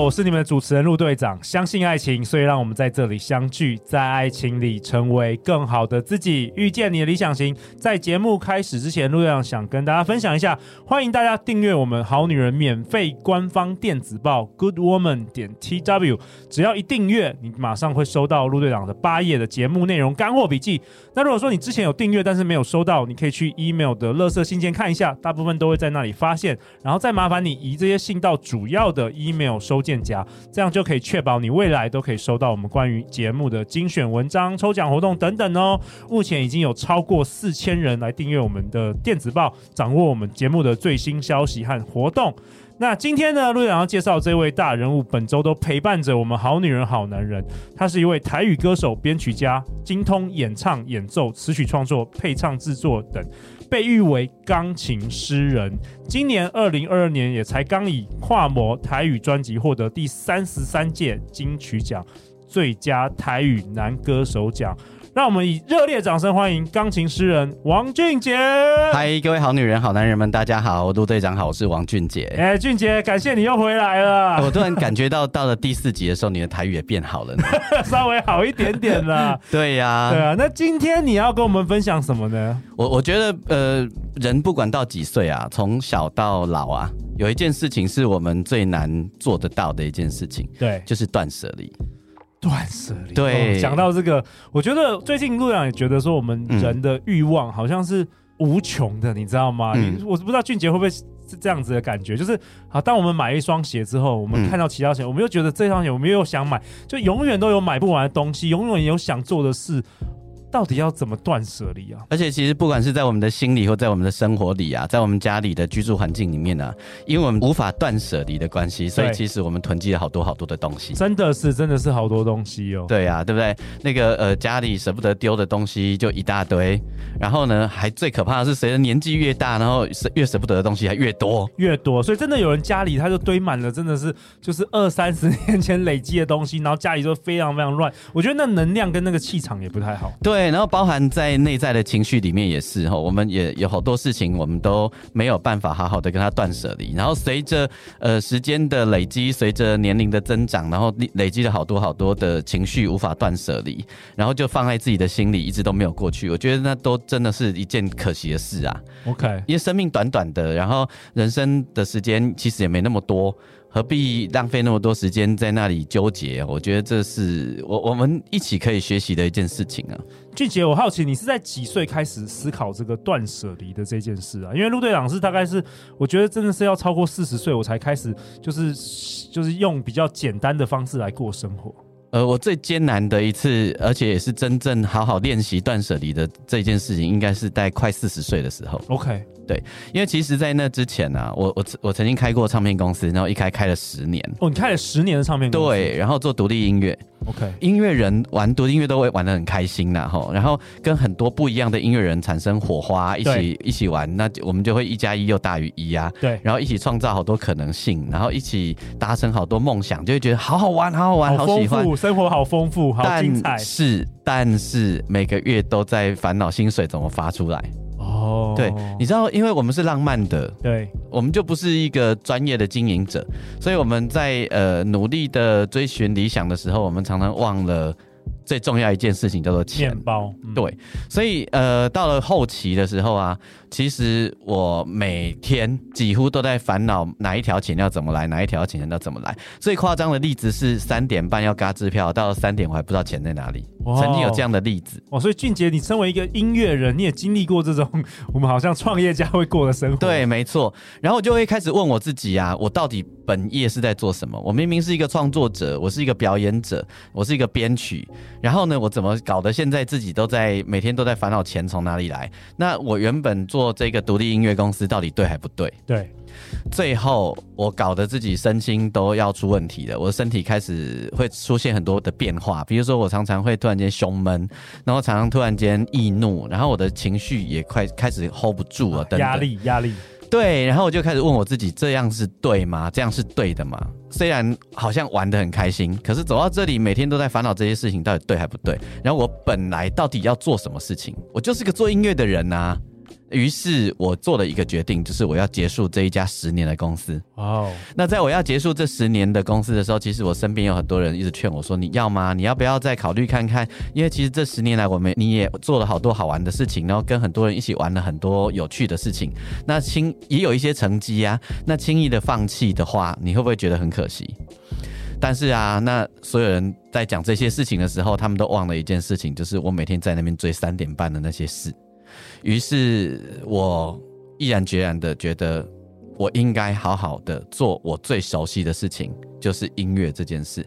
我是你们的主持人陆队长。相信爱情，所以让我们在这里相聚，在爱情里成为更好的自己，遇见你的理想型。在节目开始之前，陆队长想跟大家分享一下，欢迎大家订阅我们好女人免费官方电子报 Good Woman 点 T W。只要一订阅，你马上会收到陆队长的八页的节目内容干货笔记。那如果说你之前有订阅，但是没有收到，你可以去 email 的垃圾信件看一下，大部分都会在那里发现。然后再麻烦你移这些信到主要的 email。没有收件夹，这样就可以确保你未来都可以收到我们关于节目的精选文章、抽奖活动等等哦。目前已经有超过四千人来订阅我们的电子报，掌握我们节目的最新消息和活动。那今天呢，陆队长要介绍这位大人物，本周都陪伴着我们好女人、好男人。他是一位台语歌手、编曲家，精通演唱、演奏、词曲创作、配唱制作等。被誉为钢琴诗人，今年二零二二年也才刚以跨模台语专辑获得第三十三届金曲奖最佳台语男歌手奖。让我们以热烈掌声欢迎钢琴诗人王俊杰。嗨，各位好女人、好男人们，大家好，陆队长好，我是王俊杰。哎，俊杰，感谢你又回来了。我突然感觉到到了第四集的时候，你的台语也变好了呢，稍微好一点点了。对呀、啊，对啊。那今天你要跟我们分享什么呢？我我觉得，呃，人不管到几岁啊，从小到老啊，有一件事情是我们最难做得到的一件事情，对，就是断舍离。断舍离，对，讲、哦、到这个，我觉得最近陆队长也觉得说，我们人的欲望好像是无穷的，嗯、你知道吗？嗯、我不知道俊杰会不会是这样子的感觉，就是好，当我们买一双鞋之后，我们看到其他鞋，嗯、我们又觉得这双鞋我们又想买，就永远都有买不完的东西，永远有想做的事。到底要怎么断舍离啊？而且其实不管是在我们的心里或在我们的生活里啊，在我们家里的居住环境里面啊，因为我们无法断舍离的关系，所以其实我们囤积了好多好多的东西。真的是，真的是好多东西哦。对啊，对不对？那个呃，家里舍不得丢的东西就一大堆，然后呢，还最可怕的是，随着年纪越大，然后越舍不得的东西还越多，越多。所以真的有人家里他就堆满了，真的是就是二三十年前累积的东西，然后家里就非常非常乱。我觉得那能量跟那个气场也不太好。对，然后包含在内在的情绪里面也是哈，我们也有好多事情，我们都没有办法好好的跟他断舍离。然后随着呃时间的累积，随着年龄的增长，然后累积了好多好多的情绪无法断舍离，然后就放在自己的心里，一直都没有过去。我觉得那都真的是一件可惜的事啊。OK，因为生命短短的，然后人生的时间其实也没那么多。何必浪费那么多时间在那里纠结？我觉得这是我我们一起可以学习的一件事情啊。俊杰，我好奇你是在几岁开始思考这个断舍离的这件事啊？因为陆队长是大概是，我觉得真的是要超过四十岁我才开始，就是就是用比较简单的方式来过生活。呃，我最艰难的一次，而且也是真正好好练习断舍离的这件事情，应该是在快四十岁的时候。OK。对，因为其实，在那之前呢、啊，我我我曾经开过唱片公司，然后一开开了十年。哦，你开了十年的唱片公司。对，然后做独立音乐。OK，音乐人玩独立音乐都会玩的很开心呐，吼，然后跟很多不一样的音乐人产生火花，一起一起玩，那我们就会一加一又大于一啊。对，然后一起创造好多可能性，然后一起达成好多梦想，就会觉得好好玩，好好玩，好，好喜欢，生活好丰富，好精彩。但是，但是每个月都在烦恼薪水怎么发出来。哦，对，你知道，因为我们是浪漫的，对，我们就不是一个专业的经营者，所以我们在呃努力的追寻理想的时候，我们常常忘了。最重要一件事情叫做钱。包，嗯、对，所以呃，到了后期的时候啊，其实我每天几乎都在烦恼哪一条钱要怎么来，哪一条钱要怎么来。最夸张的例子是三点半要嘎支票，到了三点我还不知道钱在哪里。曾经有这样的例子哦，所以俊杰，你身为一个音乐人，你也经历过这种我们好像创业家会过的生活。对，没错。然后我就会开始问我自己啊，我到底本业是在做什么？我明明是一个创作者，我是一个表演者，我是一个编曲。然后呢，我怎么搞得现在自己都在每天都在烦恼钱从哪里来？那我原本做做这个独立音乐公司到底对还不对？对，最后我搞得自己身心都要出问题了，我的身体开始会出现很多的变化，比如说我常常会突然间胸闷，然后常常突然间易怒，然后我的情绪也快开始 hold 不住了，等等，压力压力。对，然后我就开始问我自己，这样是对吗？这样是对的吗？虽然好像玩的很开心，可是走到这里，每天都在烦恼这些事情到底对还不对？然后我本来到底要做什么事情？我就是个做音乐的人啊。于是我做了一个决定，就是我要结束这一家十年的公司。哦.那在我要结束这十年的公司的时候，其实我身边有很多人一直劝我说：“你要吗？你要不要再考虑看看？因为其实这十年来，我们你也做了好多好玩的事情，然后跟很多人一起玩了很多有趣的事情。那轻也有一些成绩啊。那轻易的放弃的话，你会不会觉得很可惜？但是啊，那所有人在讲这些事情的时候，他们都忘了一件事情，就是我每天在那边追三点半的那些事。”于是我毅然决然的觉得，我应该好好的做我最熟悉的事情，就是音乐这件事。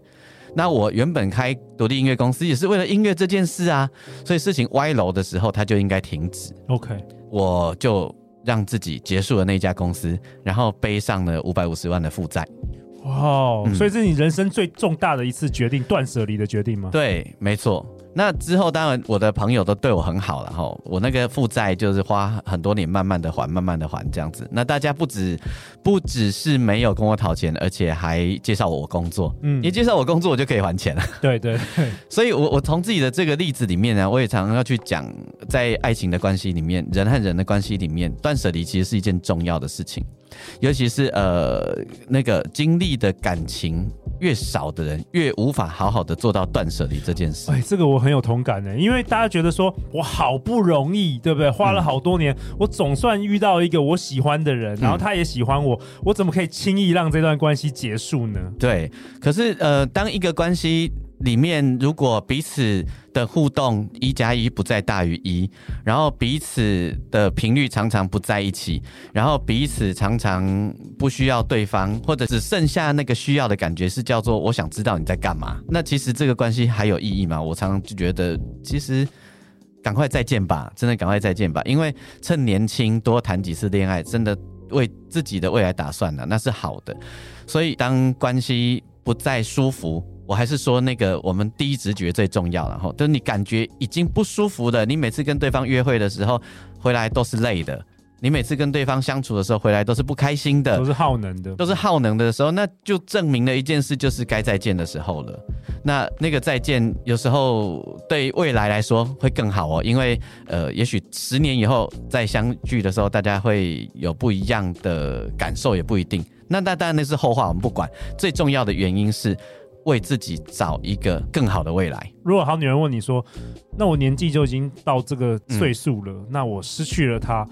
那我原本开独立音乐公司也是为了音乐这件事啊，所以事情歪楼的时候，它就应该停止。OK，我就让自己结束了那家公司，然后背上了五百五十万的负债。哇，所以这是你人生最重大的一次决定，断舍离的决定吗？对，没错。那之后，当然我的朋友都对我很好了哈。我那个负债就是花很多年，慢慢的还，慢慢的还这样子。那大家不止不只是没有跟我讨钱，而且还介绍我工作。嗯，一介绍我工作，我就可以还钱了。对对对。所以我我从自己的这个例子里面呢，我也常常要去讲，在爱情的关系里面，人和人的关系里面，断舍离其实是一件重要的事情。尤其是呃那个经历的感情越少的人，越无法好好的做到断舍离这件事。哎，这个我很有同感呢，因为大家觉得说我好不容易，对不对？花了好多年，嗯、我总算遇到一个我喜欢的人，然后他也喜欢我，嗯、我怎么可以轻易让这段关系结束呢？对，可是呃，当一个关系。里面如果彼此的互动一加一不再大于一，然后彼此的频率常常不在一起，然后彼此常常不需要对方，或者只剩下那个需要的感觉是叫做我想知道你在干嘛。那其实这个关系还有意义吗？我常常就觉得，其实赶快再见吧，真的赶快再见吧，因为趁年轻多谈几次恋爱，真的为自己的未来打算了，那是好的。所以当关系不再舒服。我还是说那个，我们第一直觉最重要，然后就是你感觉已经不舒服的，你每次跟对方约会的时候回来都是累的，你每次跟对方相处的时候回来都是不开心的，都是耗能的，都是耗能的时候，那就证明了一件事，就是该再见的时候了。那那个再见，有时候对未来来说会更好哦，因为呃，也许十年以后再相聚的时候，大家会有不一样的感受，也不一定。那那当然那是后话，我们不管。最重要的原因是。为自己找一个更好的未来。如果好女人问你说：“那我年纪就已经到这个岁数了，嗯、那我失去了他。”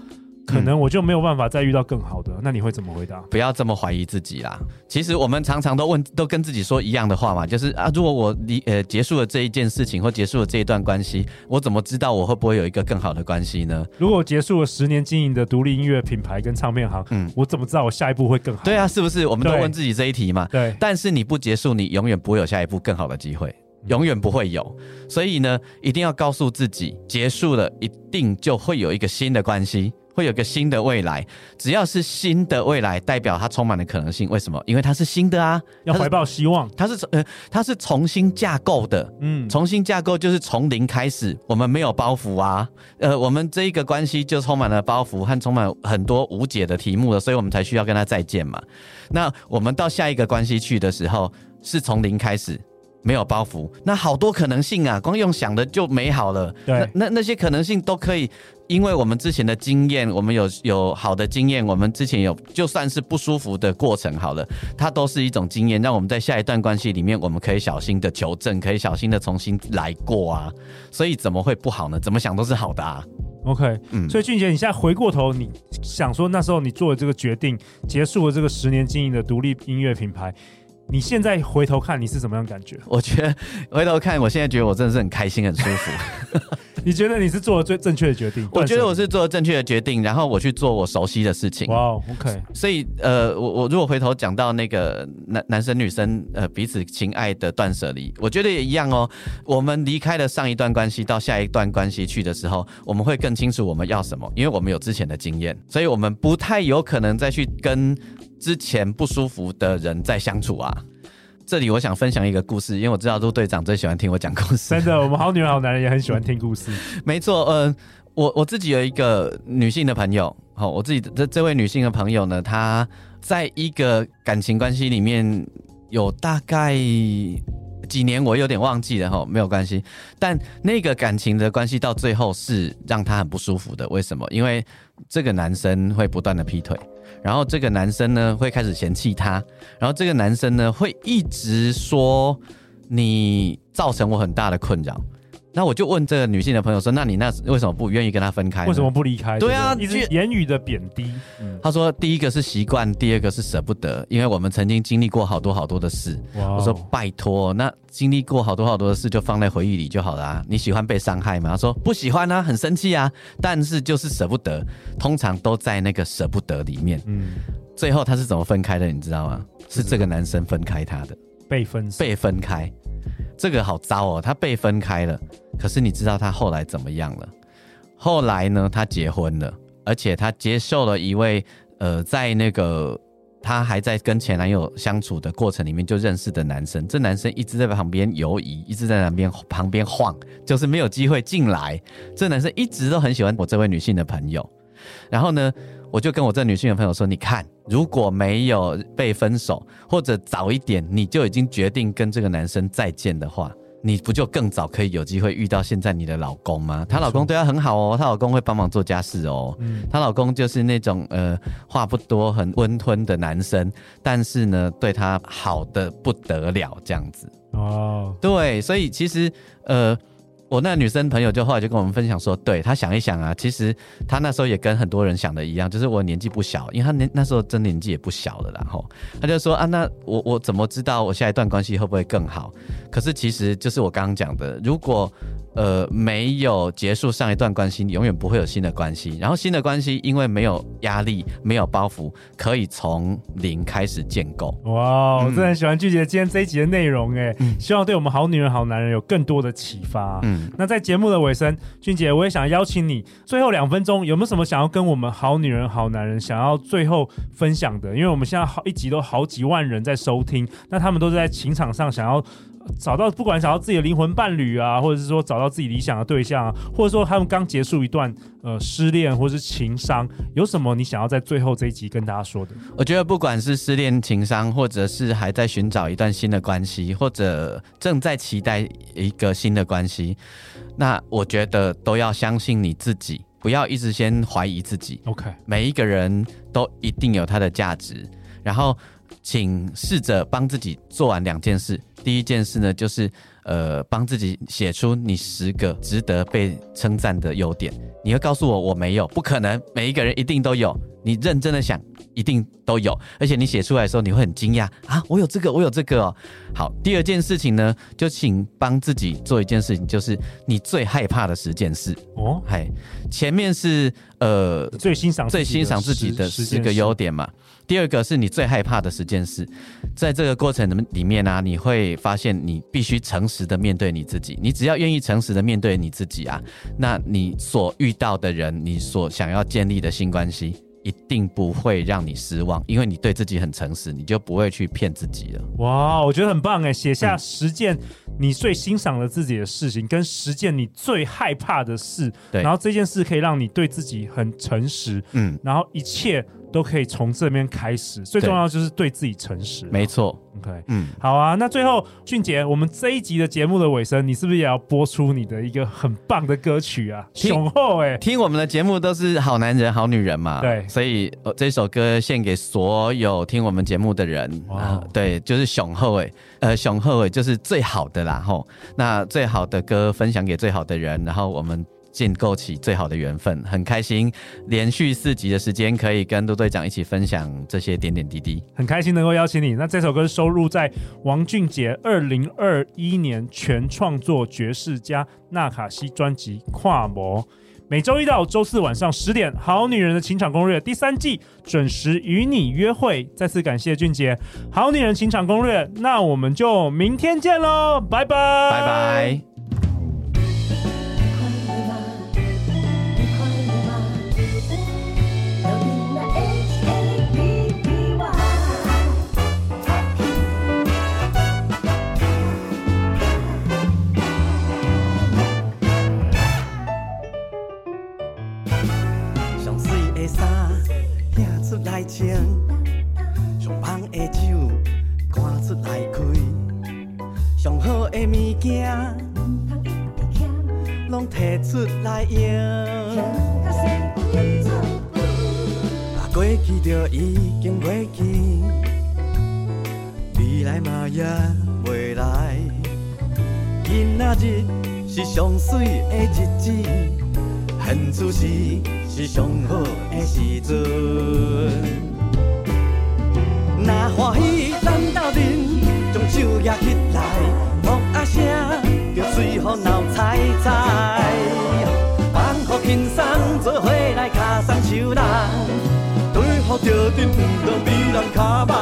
可能我就没有办法再遇到更好的，那你会怎么回答？不要这么怀疑自己啦。其实我们常常都问，都跟自己说一样的话嘛，就是啊，如果我离呃结束了这一件事情，或结束了这一段关系，我怎么知道我会不会有一个更好的关系呢？如果结束了十年经营的独立音乐品牌跟唱片行，嗯，我怎么知道我下一步会更好？对啊，是不是？我们都问自己这一题嘛。对。但是你不结束，你永远不会有下一步更好的机会，永远不会有。所以呢，一定要告诉自己，结束了，一定就会有一个新的关系。会有个新的未来，只要是新的未来，代表它充满了可能性。为什么？因为它是新的啊，要怀抱希望。它是呃，它是重新架构的，嗯，重新架构就是从零开始。我们没有包袱啊，呃，我们这一个关系就充满了包袱和充满很多无解的题目了，所以我们才需要跟他再见嘛。那我们到下一个关系去的时候，是从零开始，没有包袱，那好多可能性啊，光用想的就美好了。对，那那那些可能性都可以。因为我们之前的经验，我们有有好的经验，我们之前有就算是不舒服的过程，好了，它都是一种经验，让我们在下一段关系里面，我们可以小心的求证，可以小心的重新来过啊。所以怎么会不好呢？怎么想都是好的啊。OK，嗯，所以俊杰，你现在回过头，你想说那时候你做了这个决定，结束了这个十年经营的独立音乐品牌，你现在回头看，你是什么样感觉？我觉得回头看，我现在觉得我真的是很开心、很舒服。你觉得你是做了最正确的决定？我觉得我是做了正确的决定，然后我去做我熟悉的事情。哇、wow，OK。所以呃，我我如果回头讲到那个男男生女生呃彼此情爱的断舍离，我觉得也一样哦。我们离开了上一段关系，到下一段关系去的时候，我们会更清楚我们要什么，因为我们有之前的经验，所以我们不太有可能再去跟之前不舒服的人再相处啊。这里我想分享一个故事，因为我知道陆队长最喜欢听我讲故事。真的，我们好女人好男人也很喜欢听故事。没错，嗯、呃，我我自己有一个女性的朋友，好，我自己的这这位女性的朋友呢，她在一个感情关系里面有大概几年，我有点忘记了哈，没有关系。但那个感情的关系到最后是让她很不舒服的，为什么？因为这个男生会不断的劈腿。然后这个男生呢会开始嫌弃他，然后这个男生呢会一直说，你造成我很大的困扰。那我就问这个女性的朋友说：“那你那为什么不愿意跟他分开？为什么不离开？”对啊，一直言语的贬低。嗯、他说：“第一个是习惯，第二个是舍不得，因为我们曾经经历过好多好多的事。”我说：“拜托，那经历过好多好多的事就放在回忆里就好了啊！你喜欢被伤害吗？”他说：“不喜欢啊，很生气啊，但是就是舍不得，通常都在那个舍不得里面。”嗯，最后他是怎么分开的？你知道吗？是这个男生分开他的，被分被分开。这个好糟哦，他被分开了。可是你知道他后来怎么样了？后来呢，他结婚了，而且他接受了一位呃，在那个他还在跟前男友相处的过程里面就认识的男生。这男生一直在旁边游移，一直在那边旁边晃，就是没有机会进来。这男生一直都很喜欢我这位女性的朋友。然后呢，我就跟我这女性的朋友说：“你看，如果没有被分手，或者早一点你就已经决定跟这个男生再见的话，你不就更早可以有机会遇到现在你的老公吗？她老公对她很好哦，她老公会帮忙做家事哦，嗯，她老公就是那种呃话不多、很温吞的男生，但是呢对她好的不得了这样子哦。对，所以其实呃。”我那女生朋友就后来就跟我们分享说，对，她想一想啊，其实她那时候也跟很多人想的一样，就是我年纪不小，因为她年那时候真年纪也不小了，然后她就说啊，那我我怎么知道我下一段关系会不会更好？可是其实就是我刚刚讲的，如果。呃，没有结束上一段关系，你永远不会有新的关系。然后新的关系，因为没有压力、没有包袱，可以从零开始建构。哇，我真的很喜欢俊杰今天这一集的内容，哎、嗯，希望对我们好女人、好男人有更多的启发。嗯，那在节目的尾声，俊杰，我也想邀请你，最后两分钟有没有什么想要跟我们好女人、好男人想要最后分享的？因为我们现在好一集都好几万人在收听，那他们都是在情场上想要。找到不管找到自己的灵魂伴侣啊，或者是说找到自己理想的对象啊，或者说他们刚结束一段呃失恋或者是情伤，有什么你想要在最后这一集跟大家说的？我觉得不管是失恋、情伤，或者是还在寻找一段新的关系，或者正在期待一个新的关系，那我觉得都要相信你自己，不要一直先怀疑自己。OK，每一个人都一定有他的价值，然后请试着帮自己做完两件事。第一件事呢，就是呃，帮自己写出你十个值得被称赞的优点。你会告诉我我没有，不可能，每一个人一定都有。你认真的想，一定都有。而且你写出来的时候，你会很惊讶啊，我有这个，我有这个哦。好，第二件事情呢，就请帮自己做一件事情，就是你最害怕的十件事哦。嗨，前面是呃最欣赏最欣赏自己的十个优点嘛。第二个是你最害怕的十件事，在这个过程里面呢、啊，你会发现你必须诚实的面对你自己。你只要愿意诚实的面对你自己啊，那你所遇到的人，你所想要建立的新关系，一定不会让你失望，因为你对自己很诚实，你就不会去骗自己了。哇，我觉得很棒哎！写下十件你最欣赏的自己的事情，跟十件你最害怕的事，对，然后这件事可以让你对自己很诚实，嗯，然后一切。都可以从这边开始，最重要就是对自己诚实。没错，OK，嗯，好啊。那最后，俊杰，我们这一集的节目的尾声，你是不是也要播出你的一个很棒的歌曲啊？雄厚哎，听我们的节目都是好男人、好女人嘛，对，所以这首歌献给所有听我们节目的人。对，就是雄厚哎，呃，雄厚哎，就是最好的啦吼。那最好的歌分享给最好的人，然后我们。建构起最好的缘分。很开心，连续四集的时间可以跟杜队长一起分享这些点点滴滴，很开心能够邀请你。那这首歌是收录在王俊杰二零二一年全创作爵士家纳卡西专辑《跨模》。每周一到周四晚上十点，《好女人的情场攻略》第三季准时与你约会。再次感谢俊杰，《好女人情场攻略》，那我们就明天见喽，拜拜，拜拜。出来穿上香的酒，赶出来开，上好的物件，拢摕出来用。啊，过去就已经过去，未来嘛也未来。今仔日是上水的日子，现出时。是上好的时阵，若欢喜咱斗阵，将手举起来，呼啊声，着随风闹采采。放予轻松做伙来脚松手人，对付着阵着比人较慢。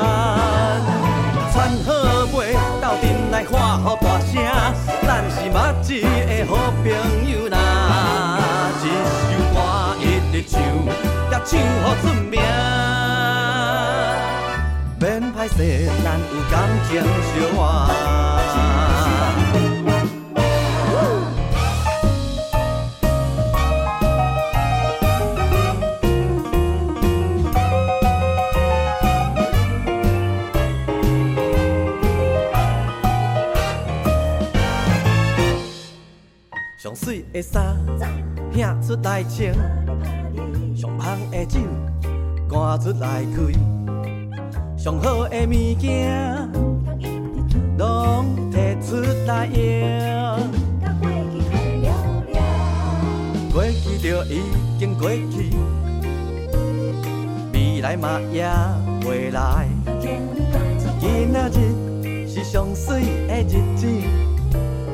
穿好袂斗阵来喊予大声，咱是麻吉的好朋友呐。唱，也唱予出名，免歹势，咱有感情相换。上水的衫，显出来穿。上香的酒，赶出来开；上好的物件，拢摕出来用。过去就已经过去，未来嘛也未来。今仔日是上水的日子，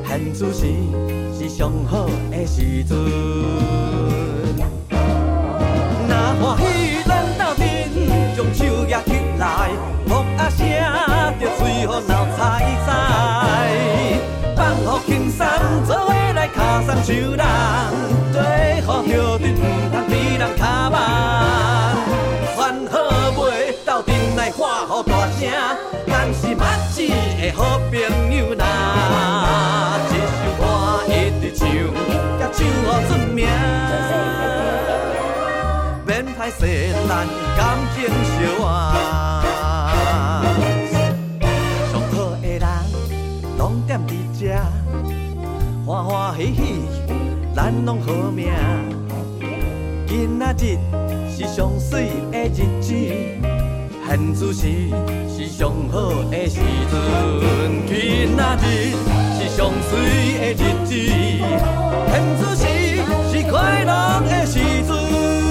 现出时是上好的时阵。欢喜咱斗阵，将手举起来，呼啊声，着随风闹彩彩。放予轻松，做伙来脚松手人，对付着拢好命。今仔日是上水的日子，现出时是上好的时阵。今仔日是上水的日子，现出时是快乐的时阵。